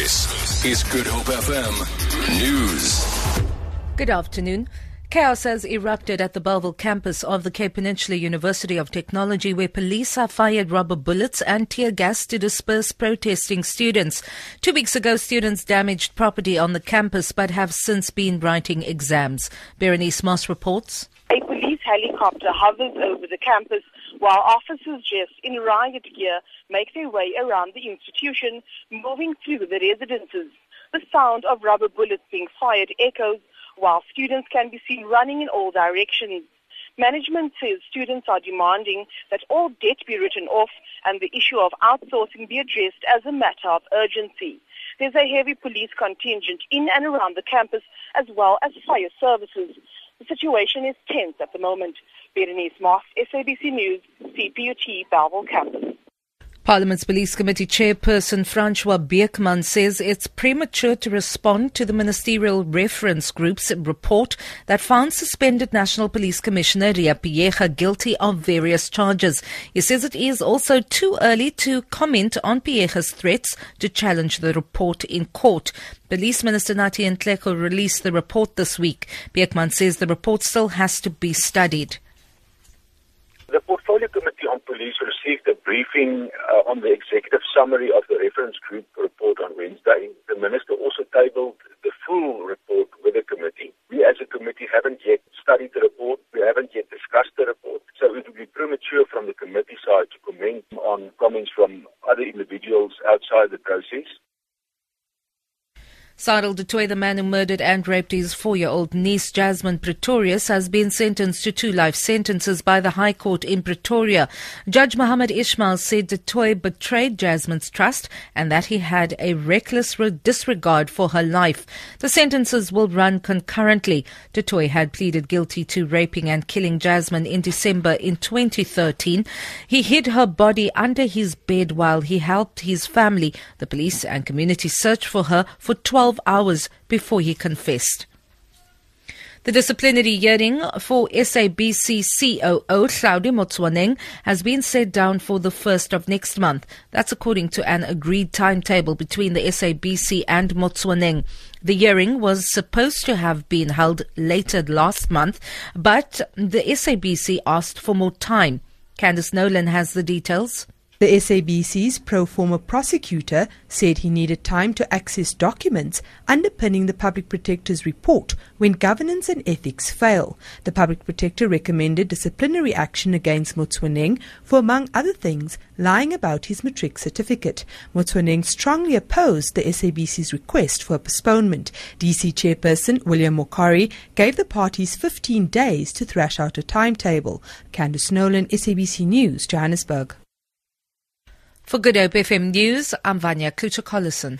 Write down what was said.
This is Good Hope FM News. Good afternoon. Chaos has erupted at the Bellville campus of the Cape Peninsula University of Technology where police have fired rubber bullets and tear gas to disperse protesting students. Two weeks ago, students damaged property on the campus but have since been writing exams. Berenice Moss reports. Helicopter hovers over the campus while officers dressed in riot gear make their way around the institution, moving through the residences. The sound of rubber bullets being fired echoes while students can be seen running in all directions. Management says students are demanding that all debt be written off and the issue of outsourcing be addressed as a matter of urgency. There's a heavy police contingent in and around the campus as well as fire services. The situation is tense at the moment. Berenice Moss, SABC News, CPUT Bellville Campus. Parliament's Police Committee Chairperson Francois Beukman says it's premature to respond to the Ministerial Reference Group's report that found suspended National Police Commissioner Ria Phiyega guilty of various charges. He says it is also too early to comment on Phiyega's threats to challenge the report in court. Police Minister Nathi Nhleko released the report this week. Beukman says the report still has to be studied. The Portfolio Committee on Police received a briefing uh, on the executive summary of the reference group report on Wednesday. The minister also tabled the full report with the committee. We as a committee haven't yet studied the report. We haven't yet discussed the report. So it would be premature from the committee side to comment on comments from other individuals outside the process. Cyril du Toit, the man who murdered and raped his four-year-old niece Jasmine Pretorius, has been sentenced to two life sentences by the High Court in Pretoria. Judge Mohammed Ismail said du Toit betrayed Jasmine's trust and that he had a reckless disregard for her life. The sentences will run concurrently. Du Toit had pleaded guilty to raping and killing Jasmine in December in 2013. He hid her body under his bed while he helped his family, the police and community search for her for 12 12 hours before he confessed. The disciplinary hearing for SABC COO Hlaudi Motsoeneng has been set down for the first of next month. That's according to an agreed timetable between the SABC and Motsoeneng. The hearing was supposed to have been held later last month, but the SABC asked for more time. Candice Nolan has the details. The SABC's pro forma prosecutor said he needed time to access documents underpinning the Public Protector's report when governance and ethics fail. The Public Protector recommended disciplinary action against Motsoeneng for, among other things, lying about his matric certificate. Motsoeneng strongly opposed the SABC's request for a postponement. DC Chairperson William Mokhari gave the parties 15 days to thrash out a timetable. Candice Nolan, SABC News, Johannesburg. For Good Hope FM News, I'm Vanya Kluter-Collison.